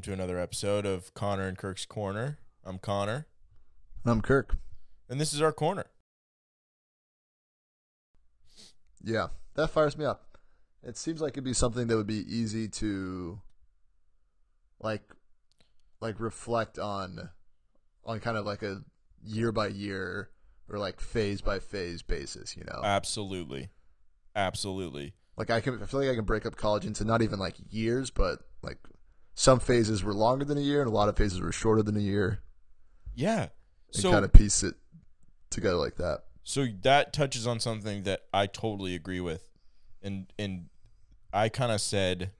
Welcome to another episode of Connor and Kirk's Corner. I'm Connor, I'm Kirk. and this is our corner. Yeah, that fires me up. It seems like it'd be something that would be easy to like like reflect on on kind of like a year by year or like phase by phase basis, you know. Absolutely. Absolutely. like I can I feel like I can break up college into not even like years, but like some phases were longer than a year and a lot of phases were shorter than a year Yeah. and So kind of piece it together like that. so that touches on something that I totally agree with. And and I kind of said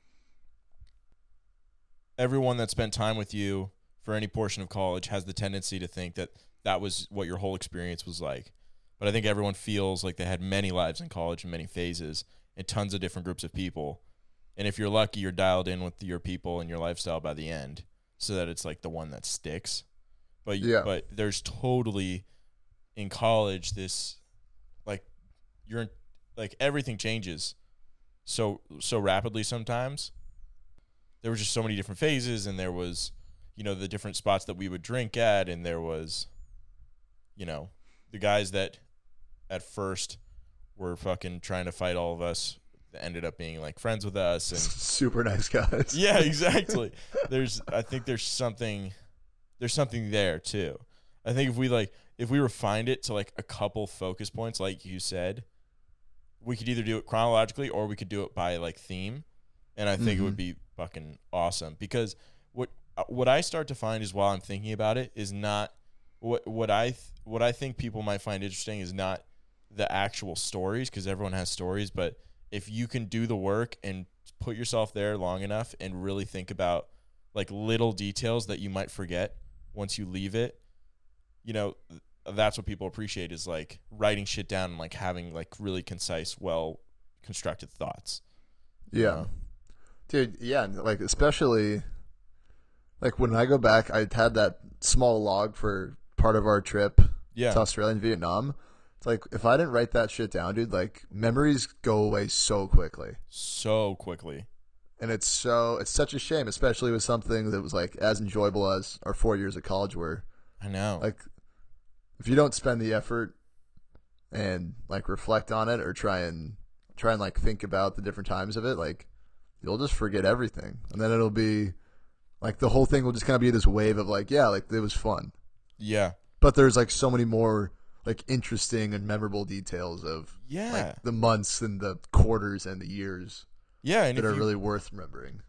everyone that spent time with you for any portion of college has the tendency to think that that was what your whole experience was like. But I think everyone feels like they had many lives in college and many phases and tons of different groups of people. And if you're lucky, you're dialed in with your people and your lifestyle by the end so that it's like the one that sticks. But Yeah. but there's totally in college this like you're like everything changes so so rapidly sometimes there was just so many different phases and there was you know the different spots that we would drink at and there was you know the guys that at first were fucking trying to fight all of us ended up being like friends with us and Super nice guys. yeah exactly. There's i think there's something there's something there too. I think if we like if we refined it to like a couple focus points like you said we could either do it chronologically or we could do it by like theme. And i think it would be fucking awesome because what uh, what i start to find is while i'm thinking about it is not what what i th- what i think people might find interesting is not the actual stories because everyone has stories but if you can do the work and put yourself there long enough and really think about like little details that you might forget once you leave it you know that's what people appreciate is like writing shit down and like having like really concise well constructed thoughts Yeah. Dude, yeah, like especially like when I go back, I had that small log for part of our trip yeah to Australia and Vietnam. It's like if I didn't write that shit down, dude, like memories go away so quickly. so quickly And it's so it's such a shame, especially with something that was like as enjoyable as our four years at college were. i know Like if you don't spend the effort and like reflect on it or try and try and like think about the different times of it, like you'll just forget everything. And then it'll be like the whole thing will just kind of be this wave of like, yeah, like it was fun. yeah But there's like so many more like interesting and memorable details of yeah like the months and the quarters and the years yeah and that are you, really worth remembering.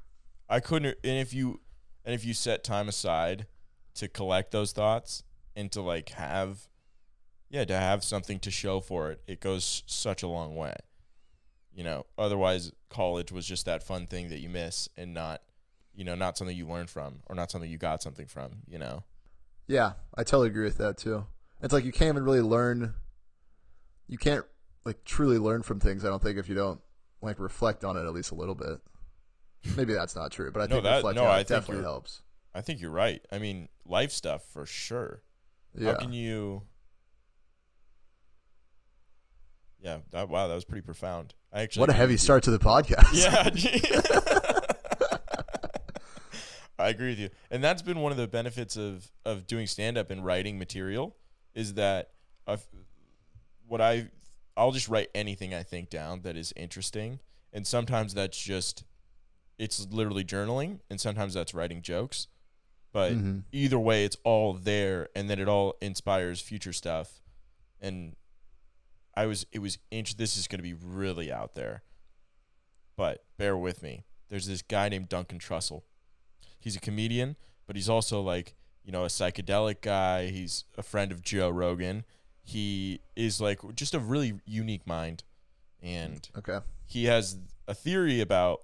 I couldn't and if you and if you set time aside to collect those thoughts and to like have yeah, to have something to show for it, it goes such a long way. You know, otherwise college was just that fun thing that you miss and not you know, not something you learned from or not something you got something from, you know. Yeah, I totally agree with that too. It's like you can't even really learn. You can't like truly learn from things. I don't think if you don't like reflect on it at least a little bit. Maybe that's not true, but I No, think that- reflecting no, on I it definitely helps. I think you're right. I mean, life stuff for sure. Yeah, How can you Yeah, that wow, that was pretty profound. I actually what a heavy start to the podcast. Yeah. I agree with you. And that's been one of the benefits of of doing stand up and writing material is that I've, what I I'll just write anything I think down that is interesting and sometimes that's just it's literally journaling and sometimes that's writing jokes. But Mhm. either way it's all there and then it all inspires future stuff and I was it was int- this is going to be really out there but bear with me. There's this guy named Duncan Trussell. He's a comedian, but he's also like, you know, a psychedelic guy. He's a friend of Joe Rogan. He is like just a really unique mind. And Okay. he has a theory about,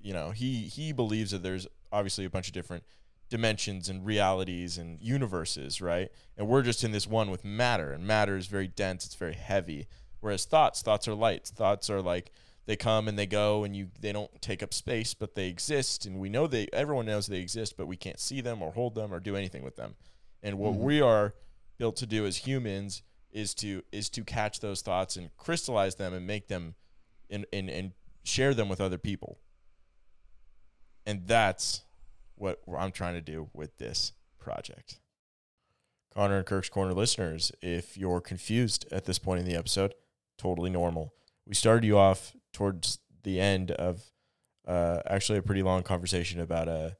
you know, he he believes that there's obviously a bunch of different dimensions and realities and universes, right? And we're just in this one with matter, and matter is very dense, it's very heavy. Whereas thoughts, thoughts are light. Thoughts are like they come and they go and you they don't take up space, but they exist and we know they everyone knows they exist, but we can't see them or hold them or do anything with them. And what Mhm. we are built to do as humans is to is to catch those thoughts and crystallize them and make them and and, and share them with other people. And that's what I'm trying to do with this project. Connor and Kirk's Corner listeners, if you're confused at this point in the episode, totally normal. We started you off towards the end of uh, actually a pretty long conversation about a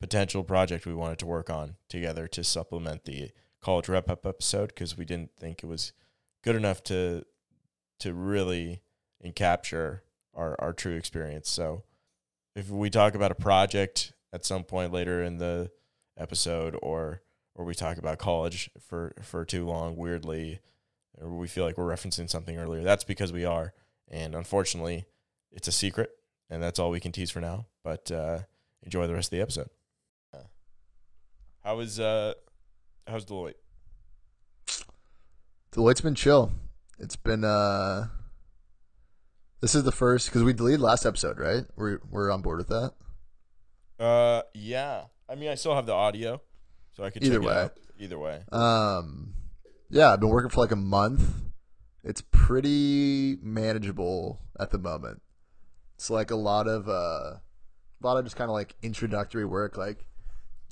potential project we wanted to work on together to supplement the college wrap up episode because we didn't think it was good enough to to really capture our, our true experience. So if we talk about a project at some point later in the episode or or we talk about college for for too long weirdly or we feel like we're referencing something earlier that's because we are and unfortunately it's a secret and that's all we can tease for now but uh, enjoy the rest of the episode how is uh how's deloitte Deloitte's been chill. It's been uh this is the first because we deleted last episode, right? We're we're on board with that. uh yeah i mean i still have the audio so i could Either way. out. either way Um, yeah, I've been working for like a month. It's pretty manageable at the moment. It's like a lot of uh, a lot of just kind of like introductory work, like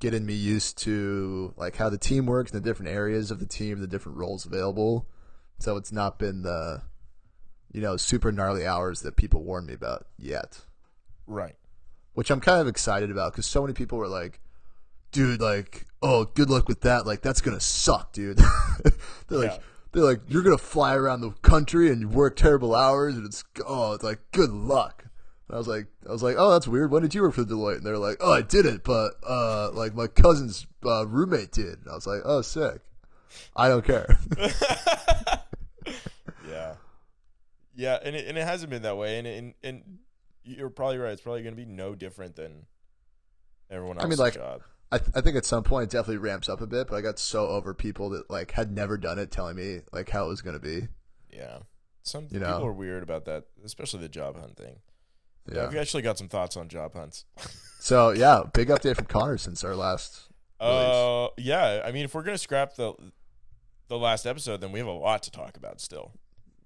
getting me used to like how the team works the different areas of the team, the different roles available. So it's not been the you know super gnarly hours that people warned me about yet right which I'm kind of excited about because so many people were like, "Dude, like, oh, good luck with that. Like, that's gonna suck, dude." they're like, Yeah. they're like, "You're gonna fly around the country and you work terrible hours, and it's oh, it's like good luck." And I was like, I was like, "Oh, that's weird. When did you work for Deloitte?" And they're like, "Oh, I didn't, but uh, like my cousin's uh, roommate did." And I was like, "Oh, sick. I don't care." yeah yeah and it, and it hasn't been that way and and, and you're probably right it's probably going to be no different than everyone I mean, like, job I, th- I think at some point it definitely ramps up a bit, but I got so over people that like had never done it telling me like how it was gonna be. yeah some You people know. are weird about that especially the job hunt thing Yeah. i've actually got some thoughts on job hunts So yeah, big update from Connor since our last. uh yeah i mean if we're going to scrap the the last episode then we have a lot to talk about still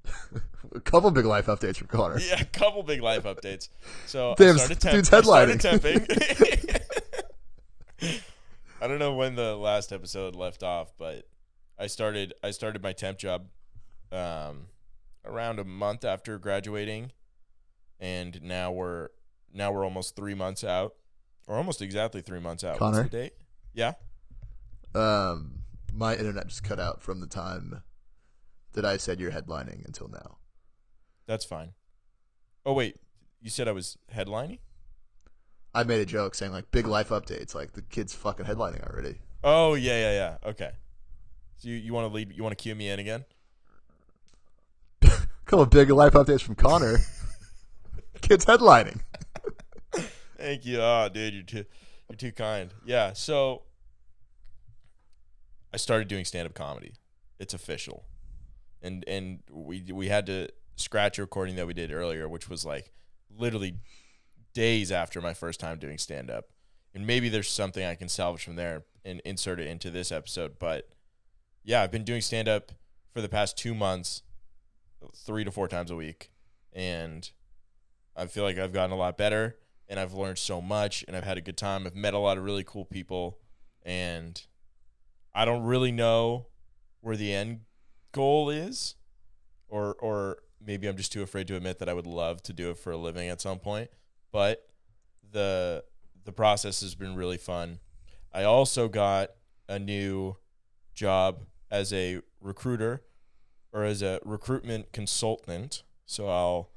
A couple big life updates from Connor. yeah a couple big life updates so Damn, I started, temp- dude's I started temping I don't know when the last episode left off, but I started I started my temp job um, around a month after graduating, and now we're now we're almost three months out, or almost exactly three months out. Connor? What's the date? Yeah, Um, my internet just cut out from the time that I said you're headlining until now. that's fine. Oh wait, you said I was headlining? I made a joke saying like big life updates, like the kid's fucking headlining already. Oh yeah yeah yeah. Okay. So you, you want to lead? You want to cue me in again? A couple of big life updates from Connor. kid's headlining. Thank you. Oh, dude, you're too you're too kind. Yeah. So I started doing stand up comedy. It's official. And and we we had to scratch a recording that we did earlier, which was like literally days after my first time doing stand up. And maybe there's something I can salvage from there and insert it into this episode. But yeah, I've been doing stand up for the past two months, three to four times a week. And I feel like I've gotten a lot better and I've learned so much and I've had a good time. I've met a lot of really cool people and I don't really know where the end goal is or or maybe I'm just too afraid to admit that I would love to do it for a living at some point, but the the process has been really fun. I also got a new job as a recruiter or as a recruitment consultant. So I'll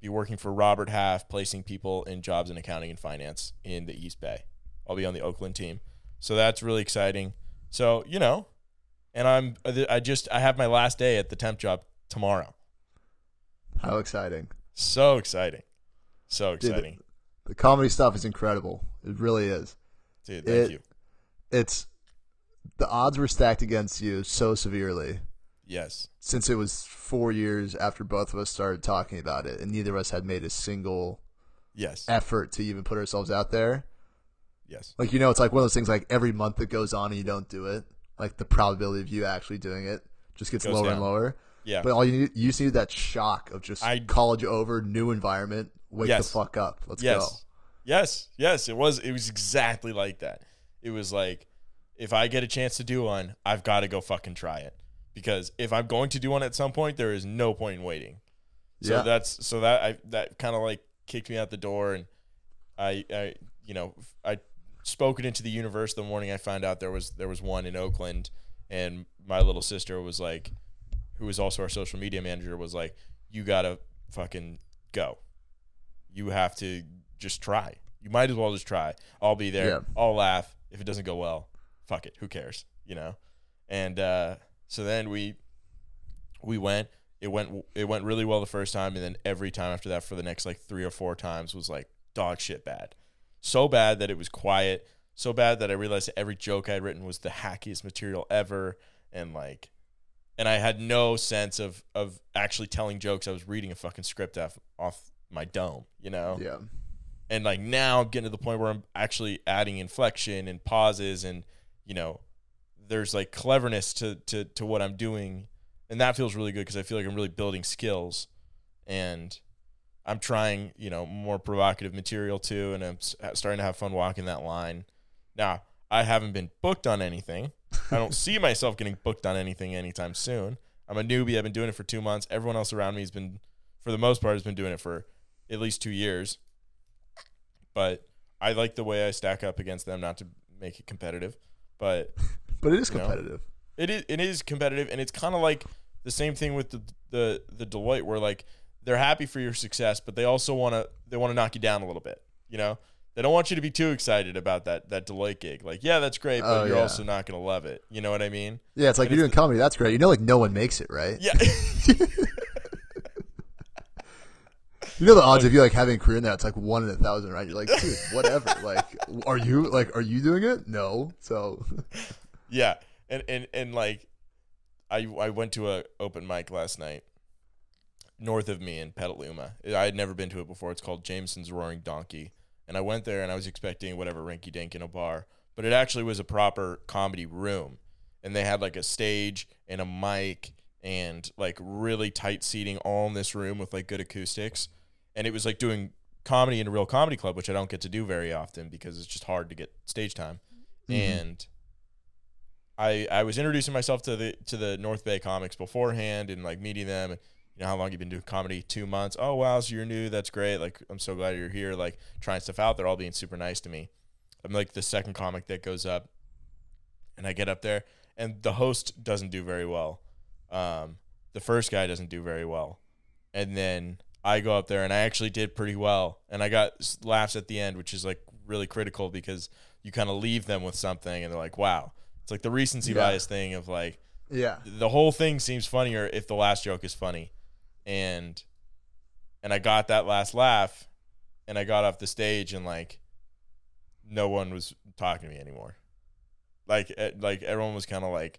be working for Robert Half, placing people in jobs in accounting and finance in the East Bay. I'll be on the Oakland team. So that's really exciting. So, you know, and I'm I just I have my last day at the temp job tomorrow. How exciting! So exciting. So Dude, exciting. The comedy stuff is incredible. It really is. Dude, thank it- you. It's the odds were stacked against you so severely Yes. since it was four years after both of us started talking about it, and neither of us had made a single Yes. effort to even put ourselves out there. Yes. Like you know, it's like one of those things. Like every month that goes on and you don't do it, like the probability of you actually doing it just gets Goes lower and lower. Yeah. But all you need, you just need that shock of just I- college over, new environment. Wake Yes. the fuck up. Let's yes. go. Yes, yes, it was. It was exactly like that. It was like, if I get a chance to do one, I've got to go fucking try it because if I'm going to do one at some point, there is no point in waiting. So Yeah. that's so that I that kind of like kicked me out the door, and I I you know I spoke it into the universe the morning I found out there was there was one in Oakland, and my little sister was like, who was also our social media manager, was like, you gotta fucking go. You have to just try. You might as well just try. I'll be there. Yeah. I'll laugh. If it doesn't go well, fuck it. Who cares? You know. And uh, so then we we went. It went it went really well the first time, and then every time after that for the next like three or four times was like dog shit bad. So bad that it was quiet. So bad that I realized that every joke I had written was the hackiest material ever, and like, and I had no sense of of actually telling jokes. I was reading a fucking script off off my dome, you know? Yeah. and like now I'm getting to the point where I'm actually adding inflection and pauses and you know there's like cleverness to to to what I'm doing. And that feels really good because I feel like I'm really building skills. And I'm trying you know more provocative material too and I'm starting to have fun walking that line. Now I haven't been booked on anything I don't see myself getting booked on anything anytime soon I'm a newbie I've been doing it for 2 months everyone else around me has been for the most part has been doing it for at least 2 years but I like the way I stack up against them. Not to make it competitive, but But it is You know? competitive. it is it is competitive, and it's kind of like the same thing with the the the Deloitte, where like they're happy for your success, but they also want to they want to knock you down a little bit. You know, they don't want you to be too excited about that that Deloitte gig. Like, yeah, that's great, but Oh, you're yeah. also not gonna love it. You know what I mean? Yeah, it's like And you're it's doing comedy. That's great. You know, like no one makes it, right? Yeah. You know the odds of you like having a career in that it's like one in a thousand, right? You're like, dude, whatever. like, are you like, are you doing it? No. So, Yeah, and and and like, I I went to a open mic last night, north of me in Petaluma. I had never been to it before. It's called Jamison's Roaring Donkey, and I went there and I was expecting whatever rinky dink in a bar, but it actually was a proper comedy room, and they had like a stage and a mic and like really tight seating all in this room with like good acoustics, and it was like doing comedy in a real comedy club, which I don't get to do very often because it's just hard to get stage time, Mhm. and. I, I was introducing myself to the to the North Bay comics beforehand and like meeting them and you know how long you've been doing comedy? Two months. Oh wow so you're new. That's great. Like I'm so glad you're here like trying stuff out. They're all being super nice to me. I'm like the second comic that goes up and I get up there and the host doesn't do very well. Um, the first guy doesn't do very well. And then I go up there and I actually did pretty well. And I got laughs at the end which is like really critical because you kind of leave them with something and they're like wow. It's like the recency Yeah. bias thing of like yeah. the whole thing seems funnier if the last joke is funny and and i got that last laugh and i got off the stage and like no one was talking to me anymore like like everyone was kind of like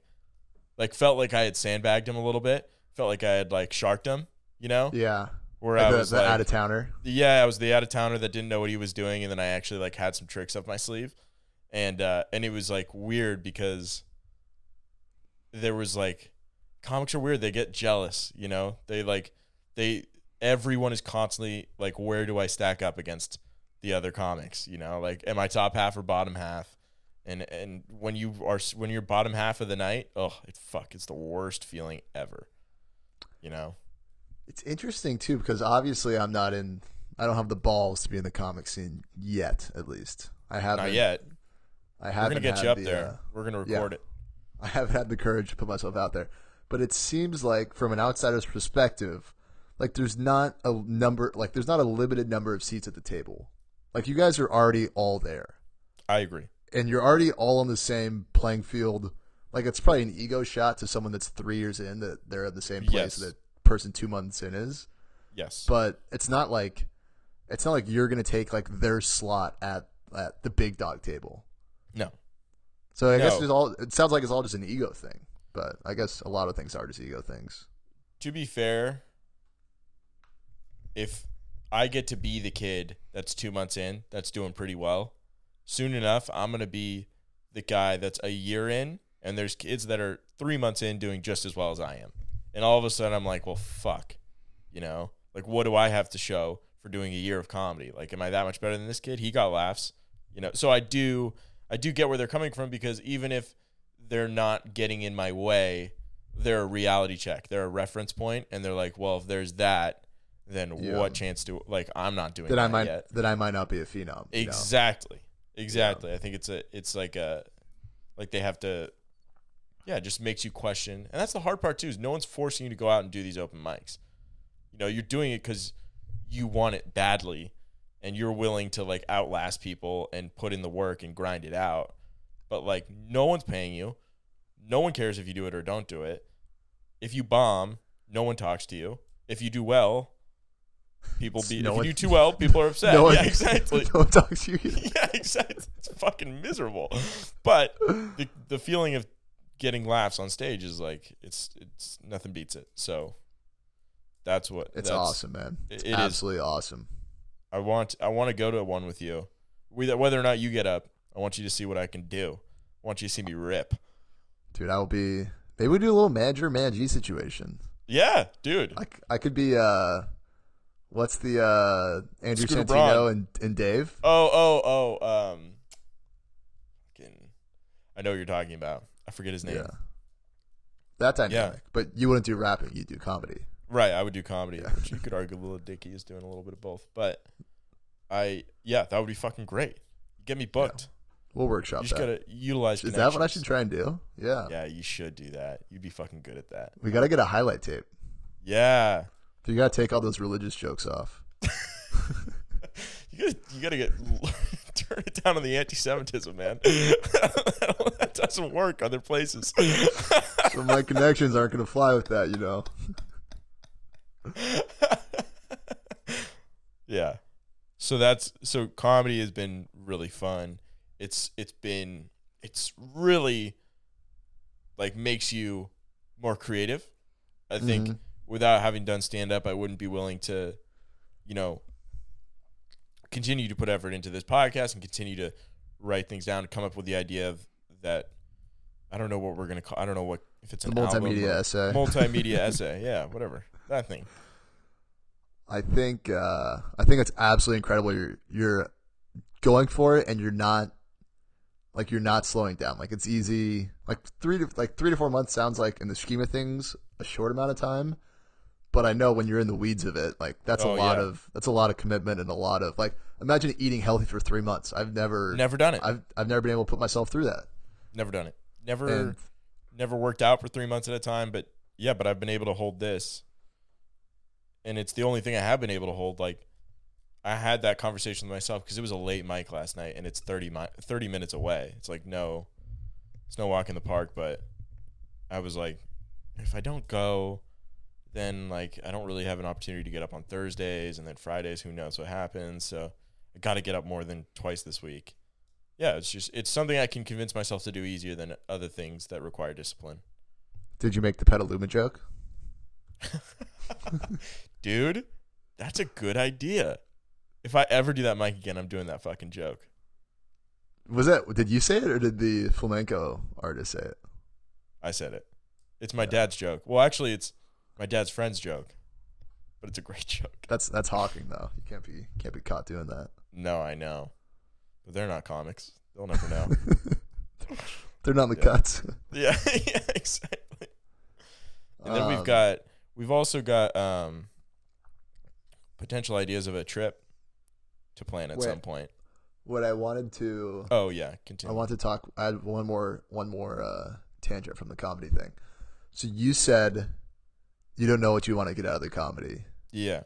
like felt like i had sandbagged him a little bit felt like i had like sharked him you know Yeah. where Like i the, was the like out of towner. yeah, I was the out of towner that didn't know what he was doing, and then I actually like had some tricks up my sleeve, and uh, and it was like weird because there was like comics are weird. They get jealous, you know. They like they everyone is constantly like, where do I stack up against the other comics? You know, like am I top half or bottom half? And and when you are when you're bottom half of the night, oh, it fuck, it's the worst feeling ever. You know. It's interesting too because obviously I'm not in. I don't have the balls to be in the comic scene yet. At least I haven't. Not yet. I haven't. We're gonna get you up the, there. uh, We're gonna yeah. record it. I haven't had the courage to put myself out there. But it seems like, from an outsider's perspective, like there's not a number, like there's not a limited number of seats at the table. Like you guys are already all there, I agree. and you're already all on the same playing field. Like it's probably an ego shot to someone that's three years in that they're at the same place Yes. that person two months in is. Yes. But it's not like it's not like you're gonna take like their slot at at the big dog table. no. So I guess it's all. It sounds like it's all just an ego thing, but I guess a lot of things are just ego things. To be fair, if I get to be the kid that's two months in, that's doing pretty well, soon enough, I'm going to be the guy that's a year in, and there's kids that are three months in doing just as well as I am. And all of a sudden, I'm like, well, fuck. You know? Like, what do I have to show for doing a year of comedy. Like, am I that much better than this kid? He got laughs, you know. So I do, I do get where they're coming from because even if they're not getting in my way, they're a reality check. They're a reference point, and they're like, well, if there's that, then Yeah. what chance do like I'm not doing that that I might yet. that I might not be a phenom. you know? Exactly. Exactly. I think it's a it's like a like they have to yeah, it just makes you question. And that's the hard part too is no one's forcing you to go out and do these open mics. You know, you're doing it cuz you want it badly and you're willing to like outlast people and put in the work and grind it out. But like no one's paying you. No one cares if you do it or don't do it. If you bomb, no one talks to you. If you do well, people be No if one- you do too well, people are upset. No one, yeah, exactly. no one talks to you. yeah, exactly. It's fucking miserable. But the the feeling of getting laughs on stage is like it's it's nothing beats it. So that's what It's that's, awesome, man. It's it is. absolutely awesome. I want I want to go to one with you. Whether whether or not you get up, I want you to see what I can do. I want you to see me rip. Dude, I will be maybe we do a little manager man G situation. Yeah, dude. I, I could be uh what's the uh Andrew Scooter Santino Braun. and, and Dave? Oh, oh, oh, um fucking I know what you're talking about. I forget his name. Yeah. That dynamic. But you wouldn't do rapping, you'd do comedy. Right, I would do comedy, Yeah. which you could argue Little Dicky is doing a little bit of both. But I, yeah, that would be fucking great. Get me booked. We'll workshop you just that. gotta utilize. Is that what I should try and do? Yeah. Yeah, you should do that. You'd be fucking good at that. We gotta get a highlight tape. Yeah, You gotta take all those religious jokes off. you gotta, you gotta get turn it down on the anti-Semitism, man. that doesn't work other places. So my connections aren't gonna fly with that, you know. yeah. So that's so comedy has been really fun. It's it's been it's really like makes you more creative. I think Mhm. Without having done stand up, I wouldn't be willing to, you know, continue to put effort into this podcast and continue to write things down and come up with the idea of that I don't know what we're gonna call I don't know what if it's album multimedia essay. multimedia essay. Yeah, whatever. That thing. I think uh, I think it's absolutely incredible. You're you're going for it, and you're not like you're not slowing down. Like it's easy. Like three to like three to four months sounds like in the scheme of things a short amount of time. But I know when you're in the weeds of it, like that's Oh, a lot yeah. of that's a lot of commitment and a lot of like imagine eating healthy for three months. I've never Never done it. I've I've never been able to put myself through that. Never done it. Never And never worked out for three months at a time, but yeah, but I've been able to hold this. And it's the only thing I have been able to hold. Like I had that conversation with myself because it was a late mic last night and it's 30, mi- 30 minutes away. It's like, no, it's no walk in the park, but I was like, if I don't go, then like I don't really have an opportunity to get up on Thursdays and then Fridays, who knows what happens. So I got to get up more than twice this week. Yeah, it's just it's something I can convince myself to do easier than other things that require discipline. did you make the Petaluma joke? Dude, that's a good idea. If I ever do that mic again, I'm doing that fucking joke. Was that did you say it or did the flamenco artist say it? I said it. It's my Yeah. dad's joke. Well, actually, it's my dad's friend's joke, but it's a great joke. That's that's hawking though. You can't be can't be caught doing that. No, I know, but they're not comics. They'll never know. They're not in the Yeah. cuts. yeah, yeah, exactly. And then Um, we've got we've also got um potential ideas of a trip to plan at Wait. some point. what I wanted to. Oh yeah, continue. I want to talk. I had one more one more uh, tangent from the comedy thing. So you said you don't know what you want to get out of the comedy yeah.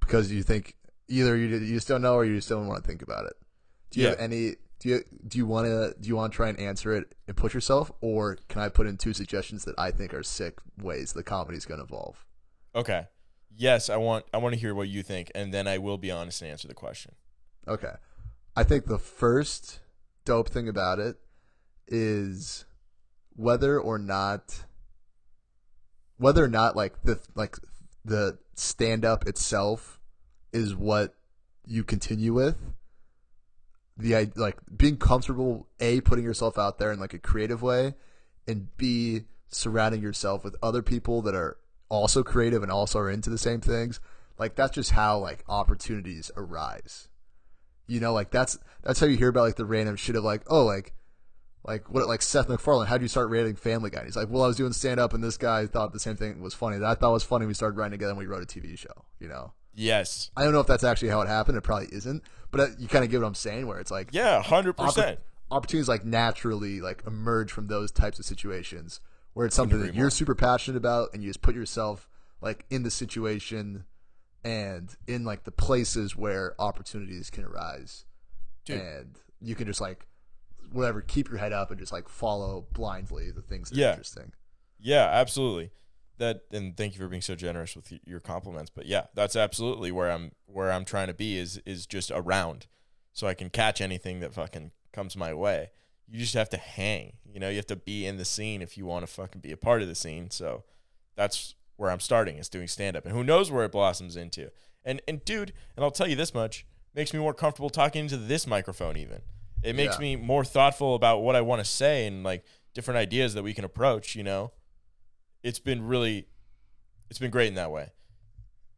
because you think either you you just don't know or you just don't want to think about it. Do you have any? Do you do you want to do you want to try and answer it and push yourself, or can I put in two suggestions that I think are sick ways the comedy's going to evolve? Okay. Yes, I want I want to hear what you think, and then I will be honest and answer the question. Okay. I think the first dope thing about it is whether or not whether or not like the like the stand up itself is what you continue with the like being comfortable a putting yourself out there in like a creative way and b surrounding yourself with other people that are also creative and also are into the same things like that's just how like opportunities arise. You know, like that's that's how you hear about like the random shit of like, oh, like like what like Seth MacFarlane, how would you start rating Family Guy? And he's like, well, I was doing stand up, and this guy thought the same thing was funny that I thought was funny. We started writing together, and we wrote a TV show. You know, Yes. I don't know if that's actually how it happened. It probably isn't, but you kind of get what I'm saying, where it's like Yeah, hundred percent. opportunities like naturally like emerge from those types of situations where it's something that you're more. super passionate about and you just put yourself like in the situation and in like the places where opportunities can arise Dude. and you can just like whatever keep your head up and just like follow blindly the things that Yeah. are interesting Yeah, absolutely. That and thank you for being so generous with your compliments. But yeah, that's absolutely where I'm where I'm trying to be is is just around, so I can catch anything that fucking comes my way. You just have to hang. You know, you have to be in the scene if you want to fucking be a part of the scene. So that's where I'm starting is doing stand up, and who knows where it blossoms into. And and dude, and I'll tell you this much, makes me more comfortable talking into this microphone. Even it makes Yeah. me more thoughtful about what I want to say and like different ideas that we can approach. You know it's been really it's been great in that way.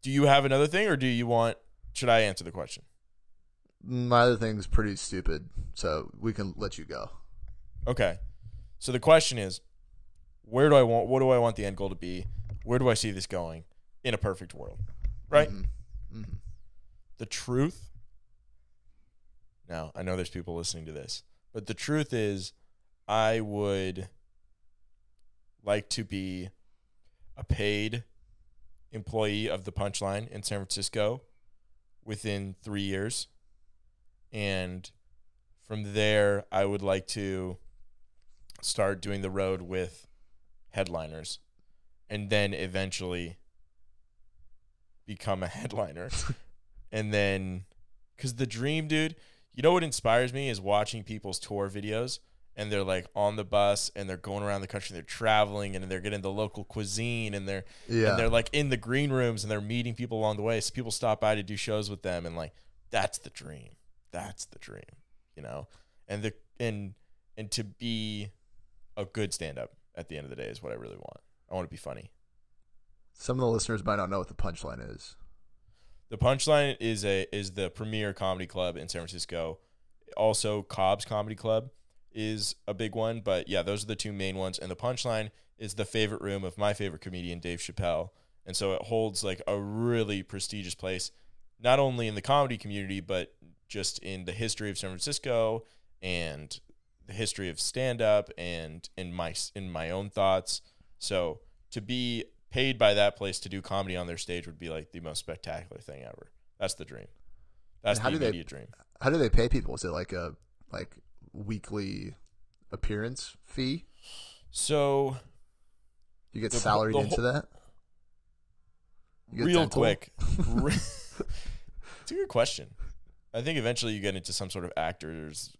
Do you have another thing or do you want should I answer the question? my other thing's pretty stupid so we can let you go Okay. So the question is where do I want what do I want the end goal to be? Where do I see this going in a perfect world? Right? Mhm. Mhm. The truth Now, I know there's people listening to this, but the truth is I would like to be a paid employee of the punchline in San Francisco within three years. And from there, I would like to start doing the road with headliners and then eventually become a headliner. and then, because the dream, dude, you know what inspires me is watching people's tour videos and they're like on the bus and they're going around the country, they're traveling and they're getting the local cuisine and they're yeah and they're like in the green rooms and they're meeting people along the way. So people stop by to do shows with them and like that's the dream. That's the dream, you know. And the and and to be a good stand up at the end of the day is what I really want. I want to be funny. some of the listeners might not know what the punchline is The Punchline is a is the premier comedy club in San Francisco. Also, Cobb's Comedy Club is a big one, but yeah, those are the two main ones. And the Punchline is the favorite room of my favorite comedian, Dave Chappelle, and so it holds like a really prestigious place, not only in the comedy community, but just in the history of San Francisco and the history of stand up and in my in my own thoughts. So to be paid by that place to do comedy on their stage would be like the most spectacular thing ever. That's the dream. That's And how the do they- dream. how do they pay people is it like a like weekly appearance fee So You get The- salaried the into that? Real dental? quick, it's a good question. I think eventually you get into some sort of actors,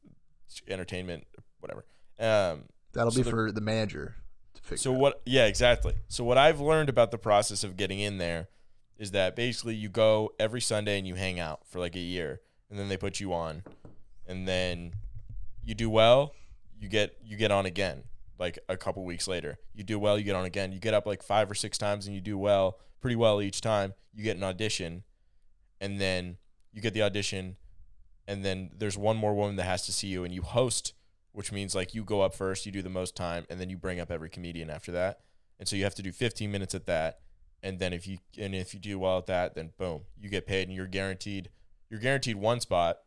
entertainment, whatever. Um, That'll So be the- for the manager So out. what? Yeah, exactly. So what I've learned about the process of getting in there is that basically you go every Sunday and you hang out for like a year, and then they put you on, and then you do well, you get you get on again. Like a couple weeks later, you do well, you get on again. You get up like five or six times, and you do well, pretty well each time. You get an audition, and then you get the audition, and then there's one more woman that has to see you, and you host which means like you go up first, you do the most time, and then you bring up every comedian after that. And so you have to do 15 minutes at that, and then if you and if you do well at that, then boom, you get paid, and you're guaranteed you're guaranteed one spot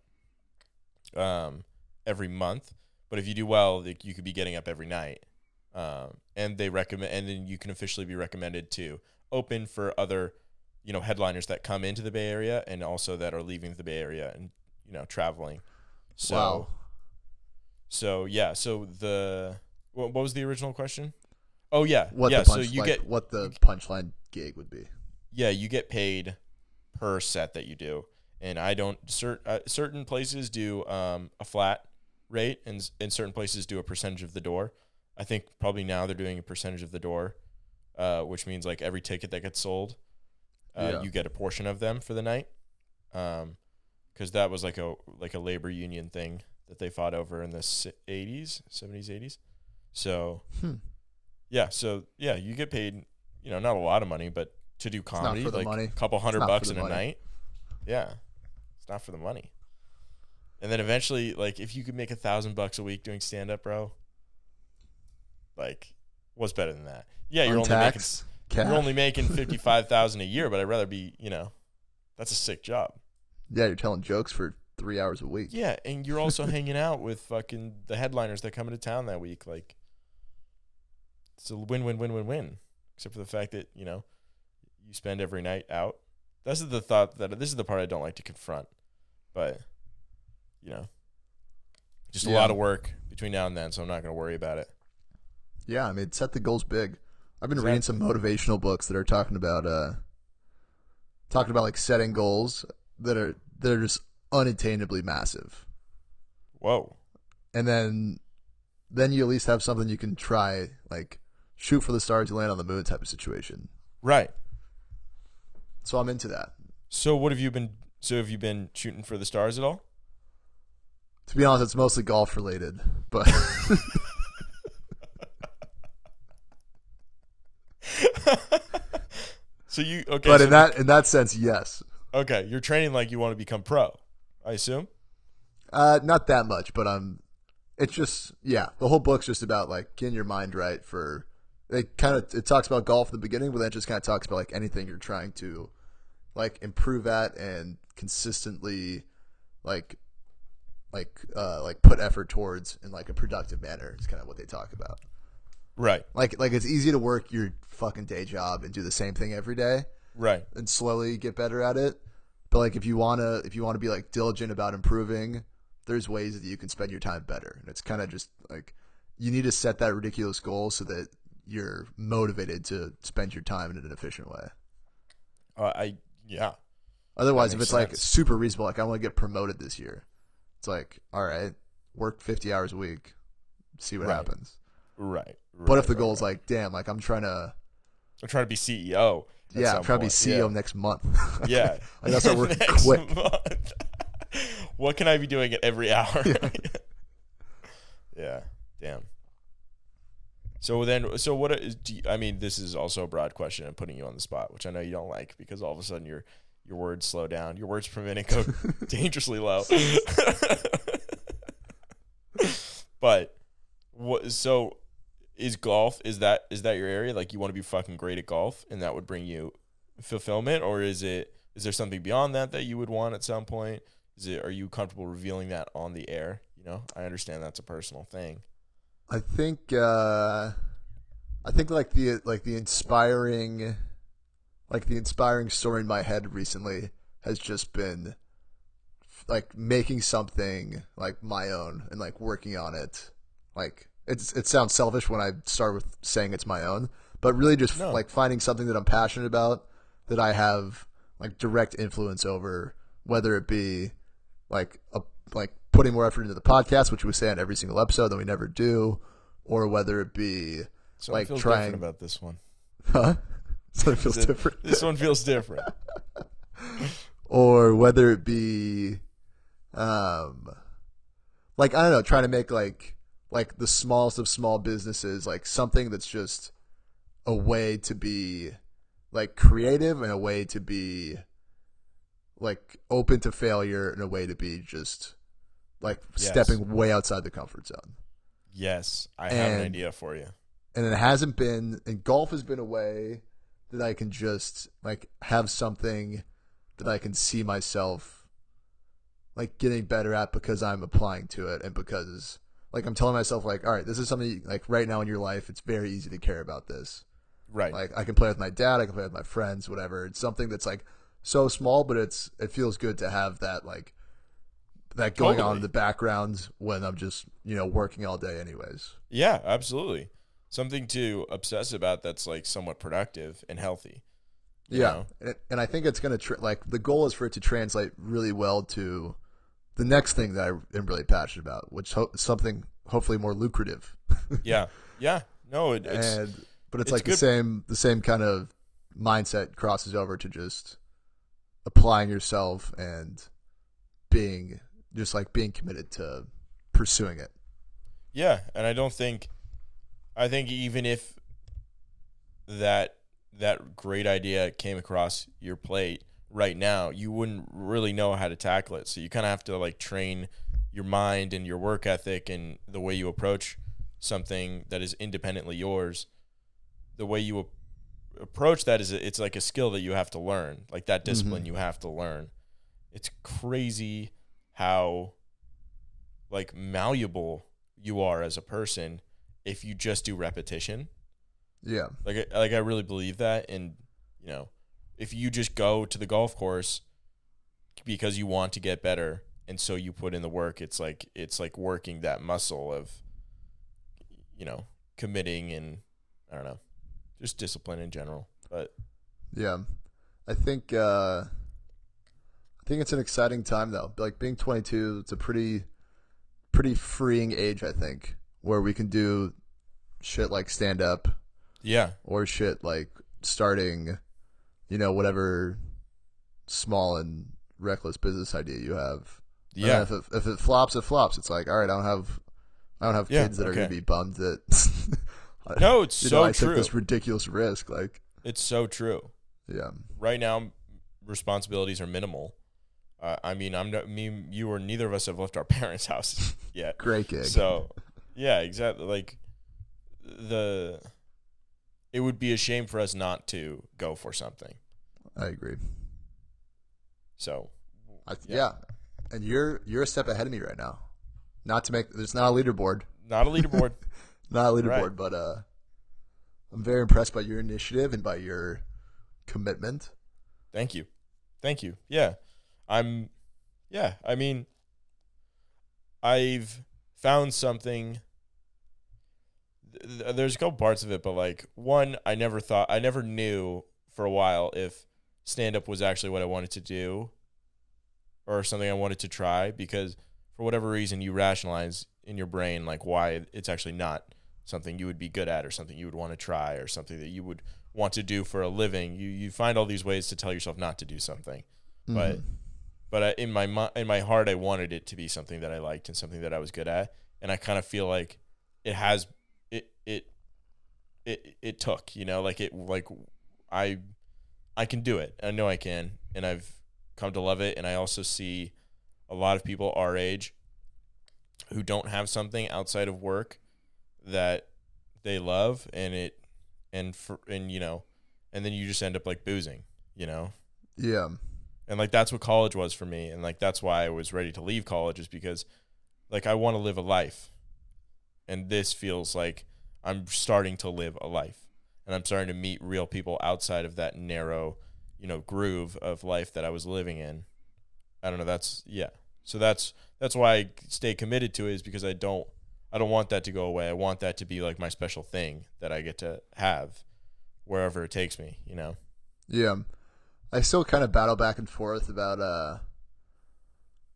um, every month. But if you do well, you could be getting up every night, um, and they recommend, and then you can officially be recommended to open for other, you know, headliners that come into the Bay Area and also that are leaving the Bay Area and you know traveling. So. wow. So yeah, so the what, what was the original question? Oh yeah, What yeah. the So you get what the punchline gig would be. yeah, you get paid per set that you do, and I don't. Cert, uh, certain places do um, a flat rate, and and certain places do a percentage of the door. I think probably now they're doing a percentage of the door, uh, which means like every ticket that gets sold, uh, Yeah. you get a portion of them for the night. Um, because that was like a like a labor union thing that they fought over in the 80s, 70s, 80s. So Hmm. yeah, so yeah, you get paid, you know, not a lot of money, but to do comedy, for like money. a couple hundred bucks in a money. night. Yeah, it's not for the money. And then eventually, like, if you could make a thousand bucks a week doing stand up, bro, like, what's better than that? Yeah, you're only making you're only making fifty five thousand a year, but I'd rather be, you know, that's a sick job. yeah, you're telling jokes for three hours a week. Yeah, and you're also hanging out with fucking the headliners that come into town that week. Like, it's a win, win, win, win, win. Except for the fact that you know you spend every night out. This is the thought that this is the part I don't like to confront, but you know, just a Yeah. lot of work between now and then, so I'm not going to worry about it. Yeah, I mean, set the goals big. I've been reading some motivational books that are talking about uh talking about like setting goals that are that are just unattainably massive. Whoa, And then then you at least have something you can try like shoot for the stars you land on the moon type of situation. right. So I'm into that. So what have you been? So have you been shooting for the stars at all? To be honest, it's mostly golf related, but so you okay? but so in that in that sense, yes. okay, you're training like you want to become pro. I assume. Uh, not that much, but um, it's just yeah. The whole book's just about like getting your mind right for. It kind of it talks about golf at the beginning, but then it just kind of talks about like anything you're trying to, like improve at and consistently, like, like uh like put effort towards in like a productive manner. Is kind of what they talk about. Right. Like like it's easy to work your fucking day job and do the same thing every day Right. and slowly get better at it. But like if you wanna if you wanna be like diligent about improving, there's ways that you can spend your time better. And it's kind of just like you need to set that ridiculous goal so that you're motivated to spend your time in an efficient way. Uh, I yeah. Otherwise, if it's like super reasonable, like I want to get promoted this year, it's like all right, work 50 hours a week, see what Right. happens. Right. But if the right, goal's right. like, damn, like I'm trying to, I'm trying to be CEO. Yeah, some I'm trying to be. CEO next month. Yeah. Gotta start working Next quick. month. what can I be doing at every hour? Yeah. yeah. Damn. So then, so what? Uh, do you, I mean, this is also a broad question and putting you on the spot, which I know you don't like because all of a sudden your your words slow down, your words per minute go dangerously low. but what? So is golf? Is that is that your area? Like you want to be fucking great at golf, and that would bring you fulfillment, or is it? Is there something beyond that that you would want at some point? Is it? Are you comfortable revealing that on the air? You know, I understand that's a personal thing. I think uh I think like the like the inspiring like the inspiring story in my head recently has just been like making something like my own and like working on it. Like it's it sounds selfish when I start with saying it's my own, but really just No. like finding something that I'm passionate about that I have like direct influence over, whether it be like a like putting more effort into the podcast, which we say on every single episode that we never do, or whether it be So Like it feels trying- different about this one. huh? So it feels it- different. This one feels different. or whether it be um like I don't know, trying to make like like the smallest of small businesses like something that's just a way to be like creative and a way to be like open to failure and a way to be just like Yes. stepping way outside the comfort zone. Yes, I have an idea for you. and it hasn't been and golf has been a way that I can just like have something that I can see myself like getting better at because I'm applying to it and because like I'm telling myself like all right this is something like right now in your life it's very easy to care about this Right. like I can play with my dad I can play with my friends whatever it's something that's like so small but it's it feels good to have that like that going on in the background when I'm just you know working all day anyways yeah, absolutely. Something to obsess about that's like somewhat productive and healthy. Yeah, and, and I think it's gonna tr- like the goal is for it to translate really well to the next thing that I am really passionate about, which ho- is something hopefully more lucrative. Yeah. Yeah. No, it, it's and but it's, it's like the same the same kind of mindset crosses over to just applying yourself and being just like being committed to pursuing it. Yeah, and I don't think I think even if that that great idea came across your plate right now, you wouldn't really know how to tackle it. So you kind of have to like train your mind and your work ethic and the way you approach something that is independently yours. The way you approach that is it's like a skill that you have to learn. Like that discipline Mhm. you have to learn. It's crazy how like malleable you are as a person if you just do repetition. Yeah. Like like I really believe that and you know, if you just go to the golf course because you want to get better and so you put in the work, it's like it's like working that muscle of you know, committing and I don't know, just discipline in general. But Yeah. I think uh I think it's an exciting time though. Like being 22, it's a pretty pretty freeing age, I think, where we can do shit like stand up yeah, or shit like starting, you know, whatever small and reckless business idea you have. Yeah, if it, if it flops, it flops. It's like, all right, I don't have I don't have Yeah, kids that are going to be bummed that no, it's so know, I true. took this ridiculous risk. Like, It's so true. yeah, right now responsibilities are minimal. Uh, I mean, I'm not me, you, or neither of us have left our parents' house yet. great gig. So, yeah, exactly. Like the, it would be a shame for us not to go for something. I agree. So, I, Yeah. yeah. and you're you're a step ahead of me right now. Not to make there's not a leaderboard, not a leaderboard. not a leaderboard, Right. but uh, I'm very impressed by your initiative and by your commitment. Thank you, thank you. Yeah, I'm. Yeah, I mean, I've found something. Th- th- There's a couple parts of it, but like one, I never thought, I never knew for a while if stand up was actually what I wanted to do, or something I wanted to try. Because for whatever reason, you rationalize in your brain like why it's actually not something you would be good at, or something you would want to try, or something that you would want to do for a living. You you find all these ways to tell yourself not to do something But- Mhm. but I, in my in my heart, I wanted it to be something that I liked and something that I was good at, and I kind of feel like it has it it it took you know like it like I I can do it. I know I can, and I've come to love it. And I also see a lot of people our age who don't have something outside of work that they love, and it and for and you know, and then you just end up like boozing, you know yeah, and like that's what college was for me and like that's why i was ready to leave college is because like i want to live a life and this feels like i'm starting to live a life. And i'm starting to meet real people outside of that narrow you know groove of life that i was living in. I don't know that's yeah. So that's that's why i stay committed to it is because i don't i don't want that to go away. I want that to be like my special thing that i get to have wherever it takes me you know? Yeah. I still kind of battle back and forth about uh,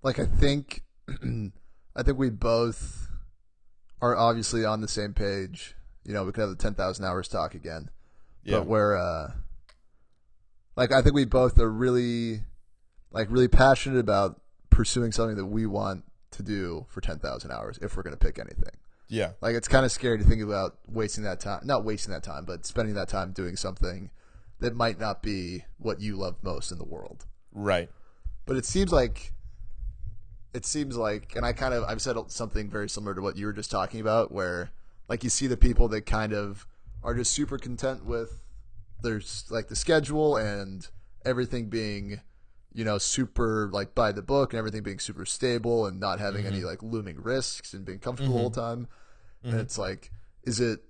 like I think, I think we both are obviously on the same page. You know, we could have the ten thousand hours talk again. yeah but we're uh like I think we both are really like really passionate about pursuing something that we want to do for 10,000 hours if we're going to pick anything. yeah Like it's kind of scary to think about wasting that time, not wasting that time, but spending that time doing something that might not be what you love most in the world. right But it seems like it seems like and I kind of I've said something very similar to what you were just talking about where like you see the people that kind of are just super content with there's like the schedule and everything being you know super like by the book and everything being super stable and not having any mm-hmm. like looming risks and being comfortable all the mm-hmm. time. And mm-hmm. it's like is it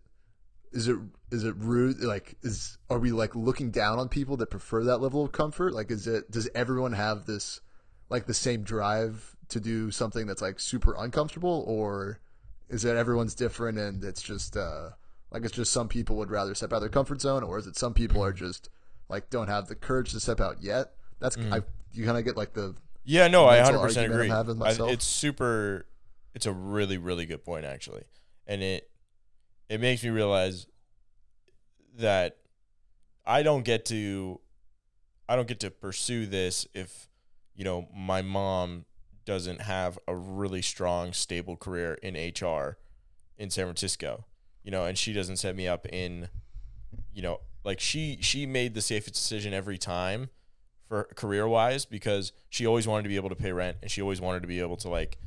is it is it rude like is are we like looking down on people that prefer that level of comfort? Like is it does everyone have this like the same drive to do something that's like super uncomfortable or is that everyone's different and it's just uh like it's just some people would rather step out of their comfort zone or is it some people are just like don't have the courage to step out yet that's I you kind of get like the Yeah, no, I 100% agree. I, it's super it's a really really good point actually. And it it makes me realize that I don't get to I don't get to pursue this if you know my mom doesn't have a really strong stable career in HR in San Francisco. You know, and she doesn't set me up in you know, like she she made the safest decision every time for career wise because she always wanted to be able to pay rent and she always wanted to be able to like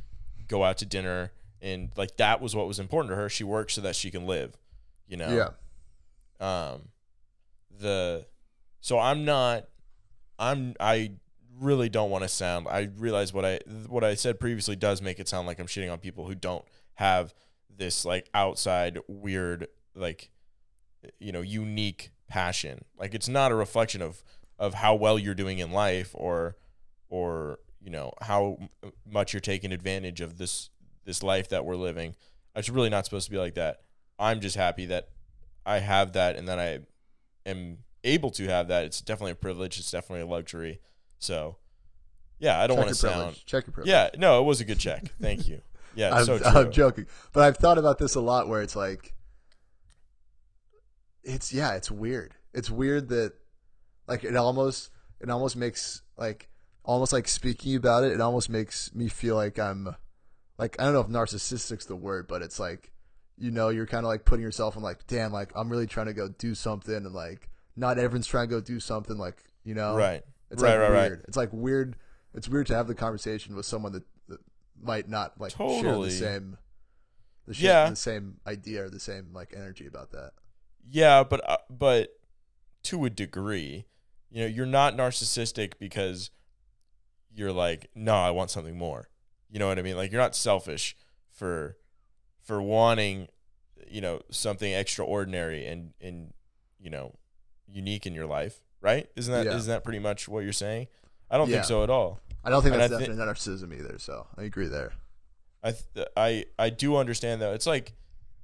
go out to dinner and like that was what was important to her. She works so that she can live, you know. Yeah. Um the so I'm not I'm I really don't want to sound I realize what I what I said previously does make it sound like I'm shitting on people who don't have this like outside weird like you know unique passion. Like it's not a reflection of of how well you're doing in life or or you know how much you're taking advantage of this this life that we're living. It's really not supposed to be like that. I'm just happy that I have that and that I am able to have that. It's definitely a privilege. It's definitely a luxury. So, yeah, I don't want to sound. Check your privilege. Yeah, no, it was a good check. Thank you. Yeah, I'm, so true. I'm joking, but I've thought about this a lot. Where it's like, it's yeah, it's weird. It's weird that like it almost it almost makes like almost like speaking about it. It almost makes me feel like I'm like I don't know if narcissistic's the word, but it's like you know you're kind of like putting yourself in like damn like I'm really trying to go do something and like not everyone's trying to go do something like you know Right. It's Right, like right, right. weird. It's like weird. It's weird to have the conversation with someone that, that might not like share the same, the sh- Yeah. the same idea or the same like energy about that. Yeah, but uh, but to a degree, you know, you're not narcissistic because you're like, no, I want something more. You know what I mean? Like you're not selfish for for wanting, you know, something extraordinary and and you know, unique in your life, right? Isn't that Yeah. not that pretty much what you're saying? I don't Yeah. think so at all. I don't think And that's definitely narcissism either. So I agree there. I th- I I do understand though. It's like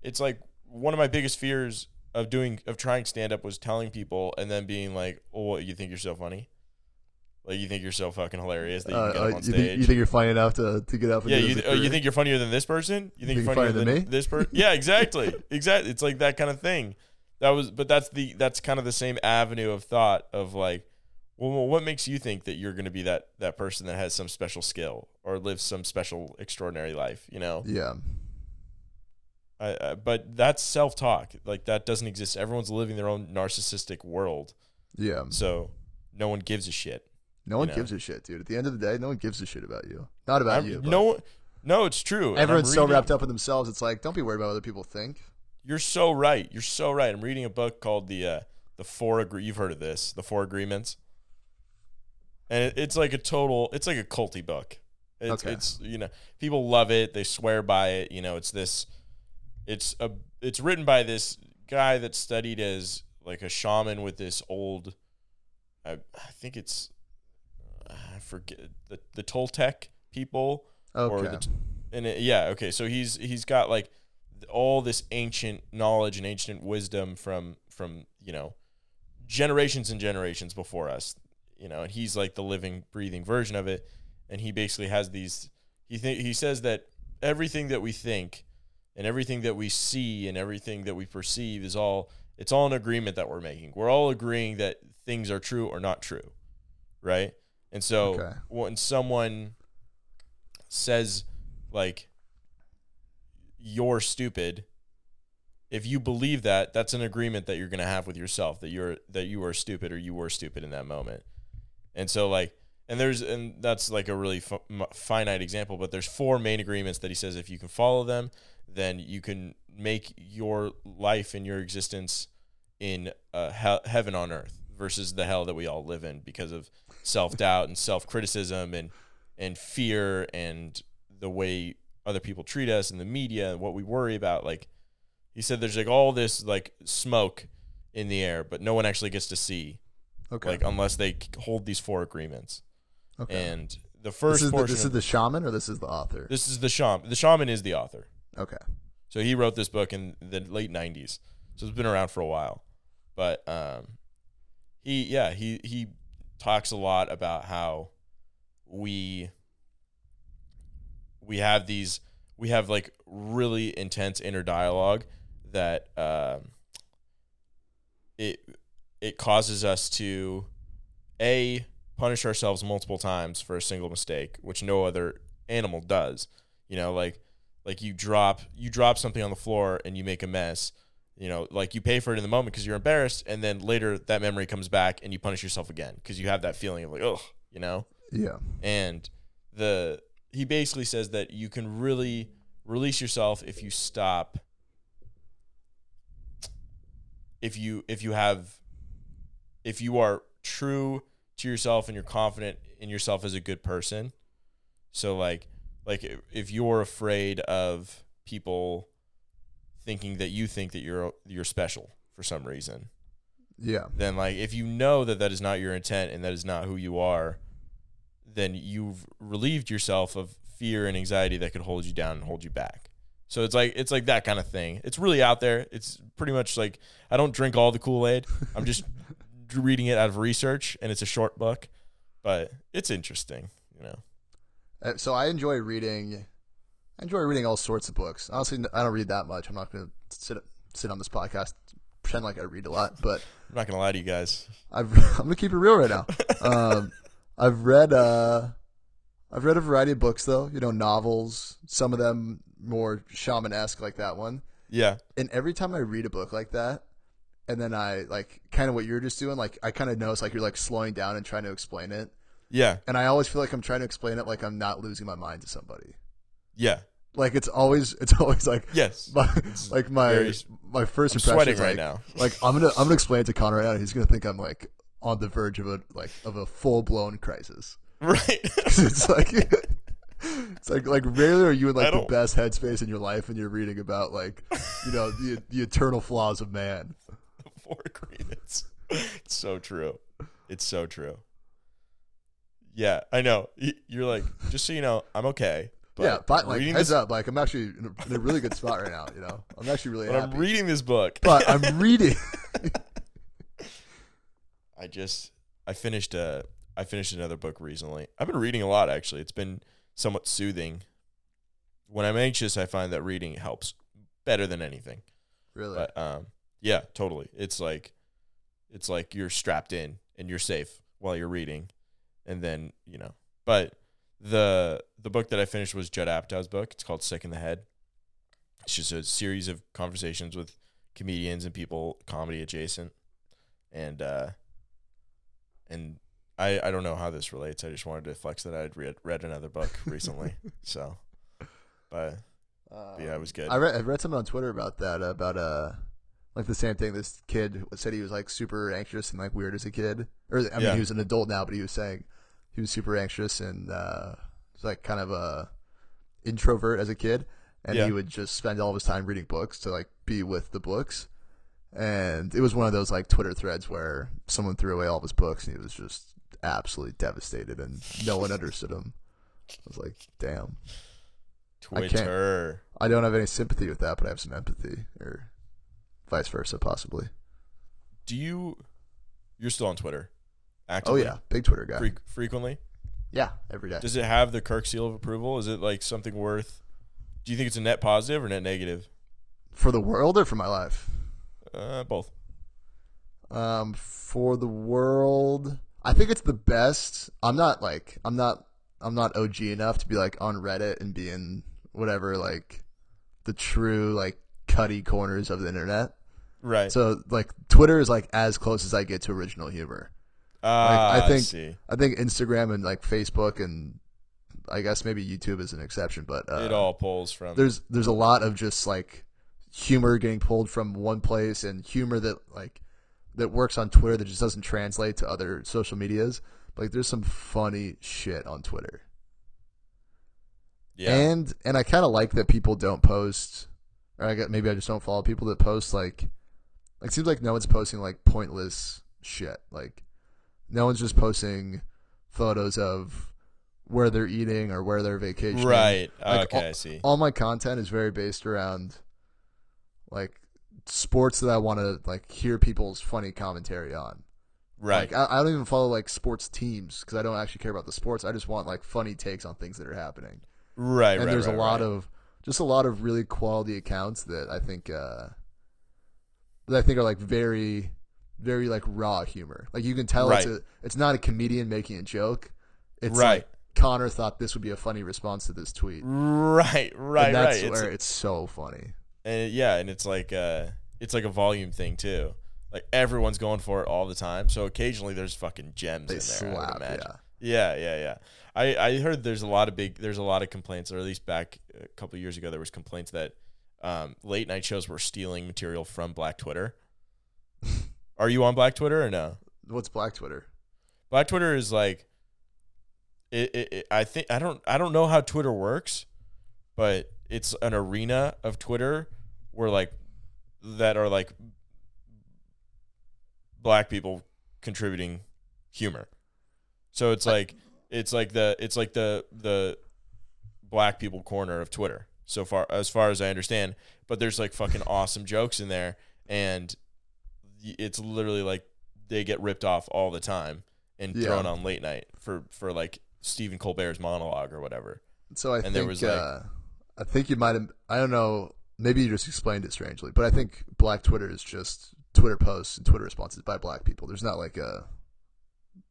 it's like one of my biggest fears of doing of trying stand up was telling people and then being like, "Oh, what, you think you're so funny? Like you think you're so fucking hilarious that you can get Uh, up uh, on you, stage." think, you think you're funny enough to, to get up? And yeah, you, this oh, you think you're funnier than this person? You think, you're funnier, than, me? this person? Yeah, exactly, exactly. It's like that kind of thing. That was, but that's the that's kind of the same avenue of thought of like, well, what makes you think that you're going to be that that person that has some special skill or lives some special extraordinary life? You know, Yeah, I, I, but that's self talk. Like that doesn't exist. Everyone's living their own narcissistic world, yeah. so no one gives a shit. No one know. gives a shit, dude. At the end of the day, no one gives a shit about you. Not about I'm- you. no, no, it's true. Everyone's so wrapped up in themselves. It's like, don't be worried about what other people think. You're so right. You're so right. I'm reading a book called the uh, the four. Agree- You've heard of this? The Four Agreements. And it, it's like a total. It's like a culty book. It's, Okay. it's you know people love it. They swear by it. You know it's this. It's a. It's written by this guy that studied as like a shaman with this old. I I think it's. I forget the the Toltec people Okay. or the, and it, yeah okay so he's he's got like all this ancient knowledge and ancient wisdom from from you know generations and generations before us you know and he's like the living breathing version of it. And he basically has these he th- he says that everything that we think and everything that we see and everything that we perceive is all it's all an agreement that we're making. We're all agreeing that things are true or not true right? And so Okay. when someone says like you're stupid. If you believe that that's an agreement that you're going to have with yourself that you're that you are stupid or you were stupid in that moment. And so like and there's and that's like a really fi- finite example but there's four main agreements that he says if you can follow them then you can make your life and your existence in uh, he- heaven on earth versus the hell that we all live in because of self-doubt and self-criticism and and fear and the way other people treat us and the media and what we worry about like he said there's like all this like smoke in the air but no one actually gets to see okay. like unless they hold these four agreements okay. and the this first is the, portion this is the shaman or this is the author. this is the shaman the shaman is the author Okay. so he wrote this book in the late 90s so it's been around for a while but um he yeah he he talks a lot about how we we have these we have like really intense inner dialogue that um it it causes us to a punish ourselves multiple times for a single mistake which no other animal does you know like like you drop you drop something on the floor and you make a mess You know, like you pay for it in the moment because you're embarrassed, and then later that memory comes back and you punish yourself again because you have that feeling of like, oh, you know. Yeah. And the he basically says that you can really release yourself if you stop if you if you have if you are true to yourself and you're confident in yourself as a good person. So like like if you're afraid of people thinking that you think that you're you're special for some reason, Yeah. then like if you know that that is not your intent and that is not who you are, then you've relieved yourself of fear and anxiety that could hold you down and hold you back. So it's like it's like that kind of thing. It's really out there. It's pretty much like I don't drink all the Kool Aid. I'm just reading it out of research, and it's a short book, but it's interesting. You know. Uh, So I enjoy reading. I enjoy reading all sorts of books. Honestly, I don't read that much. I'm not going to sit sit on this podcast pretend like I read a lot, but I'm not gonna lie to you guys. I've, I'm gonna keep it real right now. Um, I've read uh, I've read a variety of books though. You know, novels. Some of them more shaman esque, like that one. Yeah. And every time I read a book like that, and then I like kind of what you're just doing, like I kind of notice like you're like slowing down and trying to explain it, Yeah. and I always feel like I'm trying to explain it like I'm not losing my mind to somebody. Yeah. Like it's always it's always like Yes. my like my very- my first I'm impression sweating is right now. like I'm gonna I'm gonna explain it to Connor right now. He's gonna think I'm like on the verge of a like of a full blown crisis. Right. it's like it's like like rarely are you in like the best headspace in your life and you're reading about like you know the the eternal flaws of man. Four agreements. It's so true. It's so true. Yeah, I know. You're like, just so you know, I'm okay. But yeah, but like heads this, up, like I'm actually in a, in a really good spot right now. You know, I'm actually really. I'm reading this book. but I'm reading. I just I finished a I finished another book recently. I've been reading a lot actually. It's been somewhat soothing. When I'm anxious, I find that reading helps better than anything. really, But um, yeah, totally. It's like it's like you're strapped in and you're safe while you're reading, and then you know. But the the book that I finished was Judd Apatow's book. It's called Sick in the Head. It's just a series of conversations with comedians and people comedy adjacent, and uh, and I I don't know how this relates. I just wanted to flex that I'd read read another book recently. so, but Uh, yeah, it was good. I read I read something on Twitter about that about uh like the same thing. This kid said he was like super anxious and like weird as a kid, or I mean Yeah. he was an adult now, but he was saying he was super anxious and uh, was like kind of a introvert as a kid, and Yeah. he would just spend all of his time reading books to like be with the books. And it was one of those like Twitter threads where someone threw away all of his books and he was just absolutely devastated and no one understood him. I was like, damn. I Twitter. I don't have any sympathy with that, but I have some empathy, or vice versa, possibly. Do you? You're still on Twitter? Oh yeah, big Twitter guy. Fre- frequently. Yeah, every day. Does it have the Kirk seal of approval? Is it like something worth? Do you think it's a net positive or net negative? For the world or for my life? Uh, both. Um, for the world, I think it's the best. I'm not like I'm not I'm not OG enough to be like on Reddit and be in whatever like the true like cutty corners of the internet. Right. So like Twitter is like as close as I get to original humor. Ah, I think- see. I think Instagram and like Facebook and I guess maybe YouTube is an exception, but uh, it all pulls from. there's there's a lot of just like humor getting pulled from one place and humor that like that works on Twitter that just doesn't translate to other social medias. Like there's some funny shit on Twitter. yeah. And and I kind of like that people don't post or I get maybe I just don't follow people that post like like it seems like no one's posting like pointless shit. Like no one's just posting photos of where they're eating or where they're vacationing right. like, okay, I see. all my content is very based around like sports that I want to like hear people's funny commentary on. Right. Like I, I don't even follow like sports teams because I don't actually care about the sports. I just want like funny takes on things that are happening. right. and right. there's right, a lot right. of just a lot of really quality accounts that I think uh that I think are like very very like raw humor. Like you can tell it's a it's not a comedian making a joke. It's Right. like Connor thought this would be a funny response to this tweet. Right. Right. and that's right. It's, where it's so funny. And yeah, and it's like uh, it's like a volume thing too. Like everyone's going for it all the time. So occasionally there's fucking gems They in there. Slap, yeah. Yeah, yeah, yeah. I, I heard there's a lot of big there's a lot of complaints, or at least back a couple of years ago there was complaints that um, late night shows were stealing material from Black Twitter. Are you on Black Twitter or no? What's Black Twitter? Black Twitter is like it, it, it I think I don't I don't know how Twitter works, but it's an arena of Twitter where like that are like black people contributing humor. So it's like it's like the it's like the the black people corner of Twitter. So far as far as I understand, but there's like fucking awesome jokes in there and it's literally like they get ripped off all the time and Yeah. thrown on late night for for like Stephen Colbert's monologue or whatever. So I And think there was, like- uh, I think you might have. I don't know. Maybe you just explained it strangely, but I think Black Twitter is just Twitter posts and Twitter responses by Black people. There's not like a.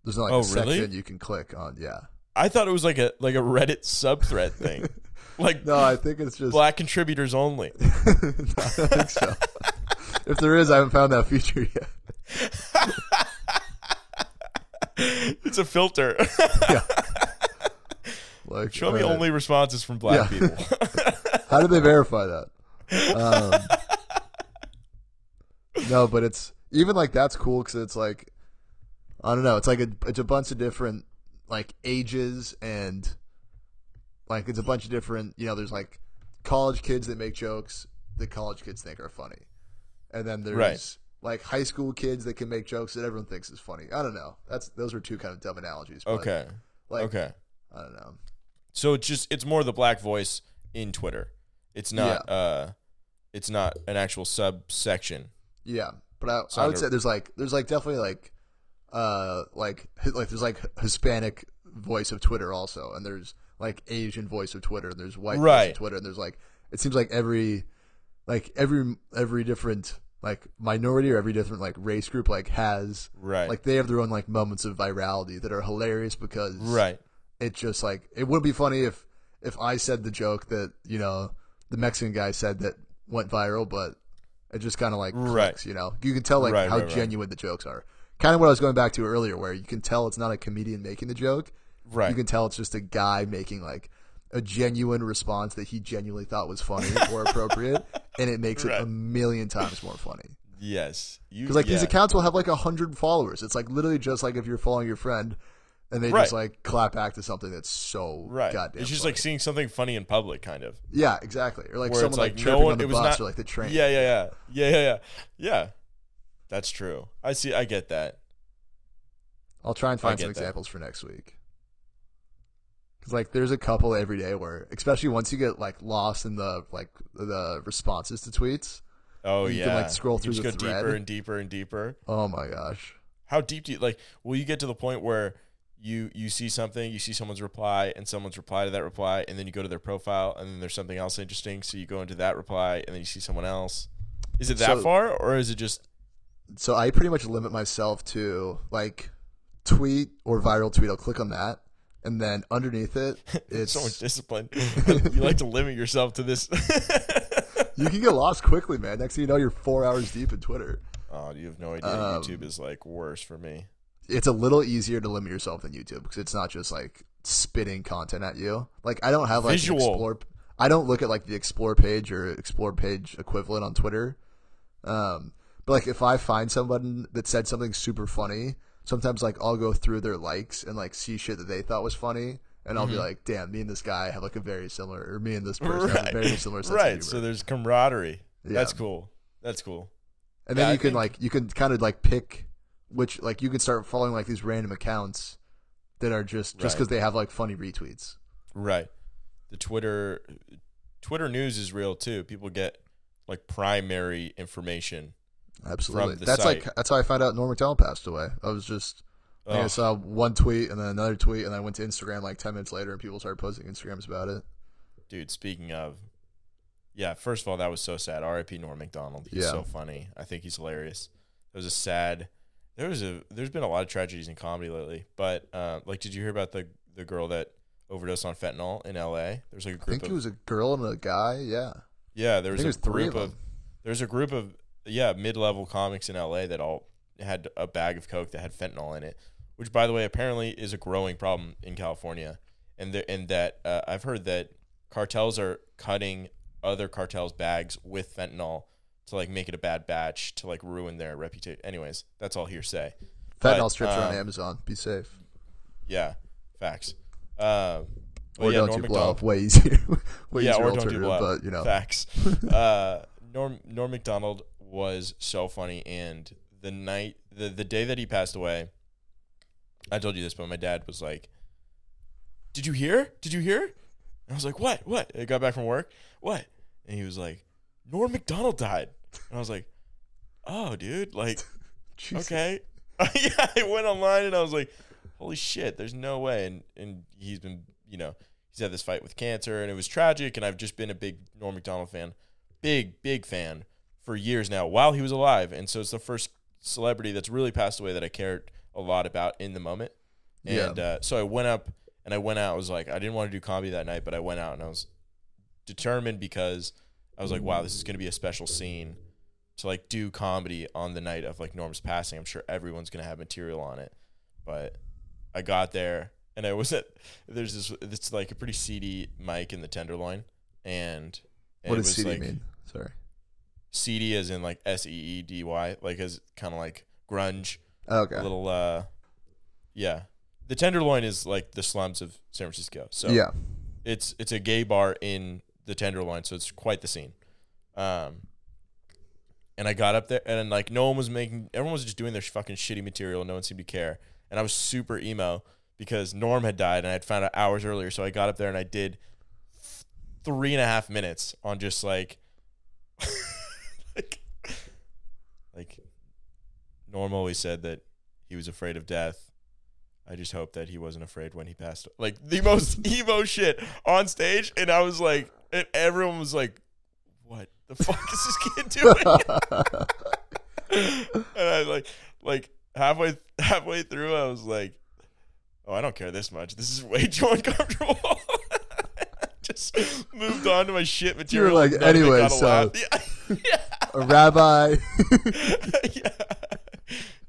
There's not like Oh, a really? section you can click on. Yeah. I thought it was like a like a Reddit subthread thing. like No, I think it's just. black contributors only. I don't think so. if there is, I haven't found that feature yet. it's a filter. Like, Show me alright. only responses from black Yeah. people. How do they verify that? Um, no, but it's even like that's cool because it's like I don't know. It's like a it's a bunch of different like ages and like it's a bunch of different. You know, there's like college kids that make jokes that college kids think are funny, and then there's Right. like high school kids that can make jokes that everyone thinks is funny. I don't know. That's those are two kind of dumb analogies. But okay. Like, okay. I don't know. So it's just it's more the black voice in Twitter. It's not uh it's not an actual subsection. Yeah, but I, So I would under- say there's like there's like definitely like uh like like there's like Hispanic voice of Twitter also, and there's like Asian voice of Twitter, and there's white voice of Twitter, and there's like it seems like every like every every different like minority or every different like race group like has Right. like they have their own like moments of virality that are hilarious because right. it just like it would be funny if if I said the joke that you know the Mexican guy said that went viral, but it just kind of like Right. you know. You can tell like Right, how right, genuine the jokes are. Kind of what I was going back to earlier, where you can tell it's not a comedian making the joke. Right. You can tell it's just a guy making like a genuine response that he genuinely thought was funny or appropriate, and it makes it a million times more funny. yes. Because like these accounts will have like a hundred followers. It's like literally just like if you're following your friend, and they Right. just like clap back to something that's so Right. goddamn. it's just funny. like seeing something funny in public kind of. yeah, exactly, or like where someone like, like, tripping no one on the bus not or like the train. Yeah, yeah, yeah. Yeah, yeah, yeah. Yeah. That's true. I see I get that. I'll try and find some that. examples for next week. Because like there's a couple every day where, especially once you get like lost in the like the responses to tweets. Oh You yeah. can, like, scroll You through just the go thread. deeper and deeper and deeper. Oh my gosh. How deep do you like will you get to the point where you you see something, you see someone's reply and someone's reply to that reply and then you go to their profile and then there's something else interesting so you go into that reply and then you see someone else. Is it that So- far or is it just So I pretty much limit myself to like tweet or viral tweet. I'll click on that, and then underneath it, it's so much discipline? you like to limit yourself to this. you can get lost quickly, man. Next thing you know, you're four hours deep in Twitter. oh, you have no idea. Um, YouTube is like worse for me. It's a little easier to limit yourself than YouTube because it's not just like spitting content at you. Like I don't have like Visual. explore. I don't look at like the explore page or explore page equivalent on Twitter. Um, but like if I find someone that said something super funny, sometimes like I'll go through their likes and like see shit that they thought was funny, and I'll be like, "Damn, me and this guy have like a very similar, or me and this person have a very similar sense right. humor." So there's camaraderie. That's cool. That's cool. And then Yeah, I you can think- like you can kind of like pick which like you can start following like these random accounts that are just just because they have like funny retweets. Right. The Twitter Twitter news is real too. People get like primary information. Absolutely. the That's site. like that's how I found out Norm Macdonald passed away. I was just I, think I saw one tweet and then another tweet and then I went to Instagram like ten minutes later and people started posting Instagrams about it. Dude, speaking of Yeah, first of all, that was so sad. R.I.P. Norm Macdonald. He's Yeah. so funny. I think he's hilarious. It was a sad there was a there's been a lot of tragedies in comedy lately. But uh, like did you hear about the the girl that overdosed on fentanyl in LA? There's like a group I think of it was a girl and a guy. Yeah, Yeah, there was a was group of of, there's a group of yeah, mid-level comics in LA that all had a bag of coke that had fentanyl in it, which by the way apparently is a growing problem in California, and the, and that uh, I've heard that cartels are cutting other cartels bags with fentanyl to like make it a bad batch to like ruin their reputation. Anyways, that's all hearsay. Fentanyl But, strips are on um, Amazon. Be safe. Yeah, facts. Um, Or yeah, don't Norm do blow up. Way easier. way yeah, easier or don't do blow up. but you know. Facts. uh, Norm Norm Macdonald was so funny, and the night, the the day that he passed away, I told you this, but my dad was like, "Did you hear? Did you hear?" And I was like, "What? What?" I got back from work. What? And he was like, "Norm Macdonald died," and I was like, "Oh, dude, like." Okay. yeah, I went online and I was like, holy shit, there's no way. And and he's been, you know, he's had this fight with cancer and it was tragic. And I've just been a big Norm Macdonald fan, big, big fan for years now while he was alive. And so it's the first celebrity that's really passed away that I cared a lot about in the moment. Yeah. And uh, so I went up and I went out. I was like, I didn't want to do comedy that night, but I went out and I was determined because I was like, wow, this is going to be a special scene to like do comedy on the night of like Norm's passing. I'm sure everyone's gonna have material on it, but I got there and I was at there's this it's like a pretty seedy mic in the Tenderloin, and, and What does CD like mean? Sorry. seedy as in like S E E D Y, like as kind of like grunge, Okay. a little uh, yeah. The Tenderloin is like the slums of San Francisco, so yeah. it's it's a gay bar in the Tenderloin, so it's quite the scene. Um, and I got up there, and like no one was making, everyone was just doing their fucking shitty material. And No one seemed to care, and I was super emo because Norm had died, and I had found out hours earlier. So I got up there and I did three and a half minutes on just like, like, like Norm always said that he was afraid of death. I just hope that he wasn't afraid when he passed. Like the most emo shit on stage, and I was like, and everyone was like, "What the fuck is this kid doing?" and I like, like halfway halfway through, I was like, "Oh, I don't care this much. This is way too uncomfortable." just moved on to my shit material. like, None of it "Anyway, so- laugh." Yeah. a rabbi. yeah.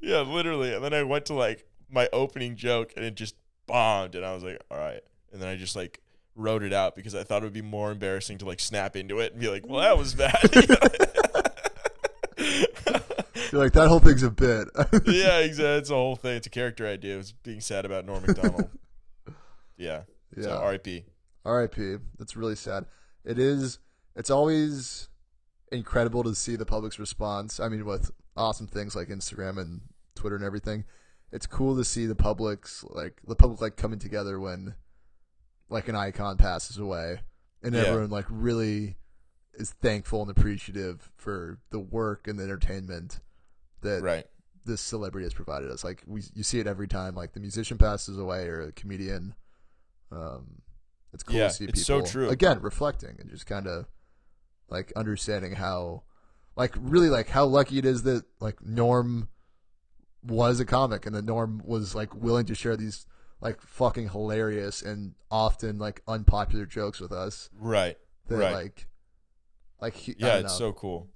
yeah, literally. And then I went to like my opening joke and it just bombed. And I was like, all right. And then I just like wrote it out because I thought it would be more embarrassing to like snap into it and be like, well, that was bad. You're like that whole thing's a bit. yeah, exactly. It's a whole thing. It's a character idea. It was being sad about Norm Macdonald. Yeah. So yeah. R.I.P. R.I.P. That's really sad. It is. It's always incredible to see the public's response. I mean, with awesome things like Instagram and Twitter and everything, it's cool to see the public's like the public like coming together when like an icon passes away, and Yeah. everyone like really is thankful and appreciative for the work and the entertainment that Right. this celebrity has provided us. Like we, you see it every time. Like the musician passes away or a comedian. Um, it's cool Yeah, to see it's people so true. again reflecting and just kind of like understanding how, like really like how lucky it is that like Norm was a comic and the Norm was like willing to share these like fucking hilarious and often like unpopular jokes with us. Right. That Right. like, like he, Yeah, it's so cool.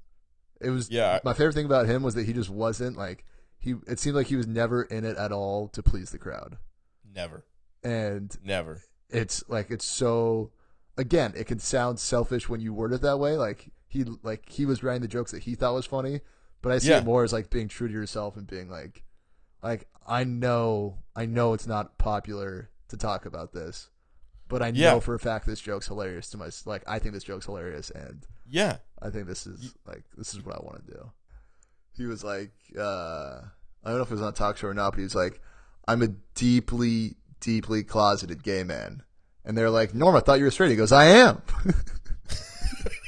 It was Yeah. my favorite thing about him was that he just wasn't like he. It seemed like he was never in it at all to please the crowd, Never. and Never. it's like it's so. Again, it can sound selfish when you word it that way. Like he like he was writing the jokes that he thought was funny, but I see Yeah. it more as like being true to yourself and being like, like I know I know it's not popular to talk about this, but I know Yeah. for a fact this joke's hilarious to my like I think this joke's hilarious and Yeah. I think this is like this is what I want to do. He was like, uh, I don't know if it was on a talk show or not, but he was like, I'm a deeply, deeply closeted gay man. And they're like, Norm, I thought you were straight. He goes, I am.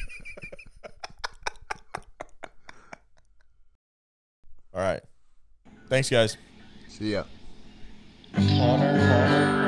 All right. Thanks, guys. See ya. Connor, Connor.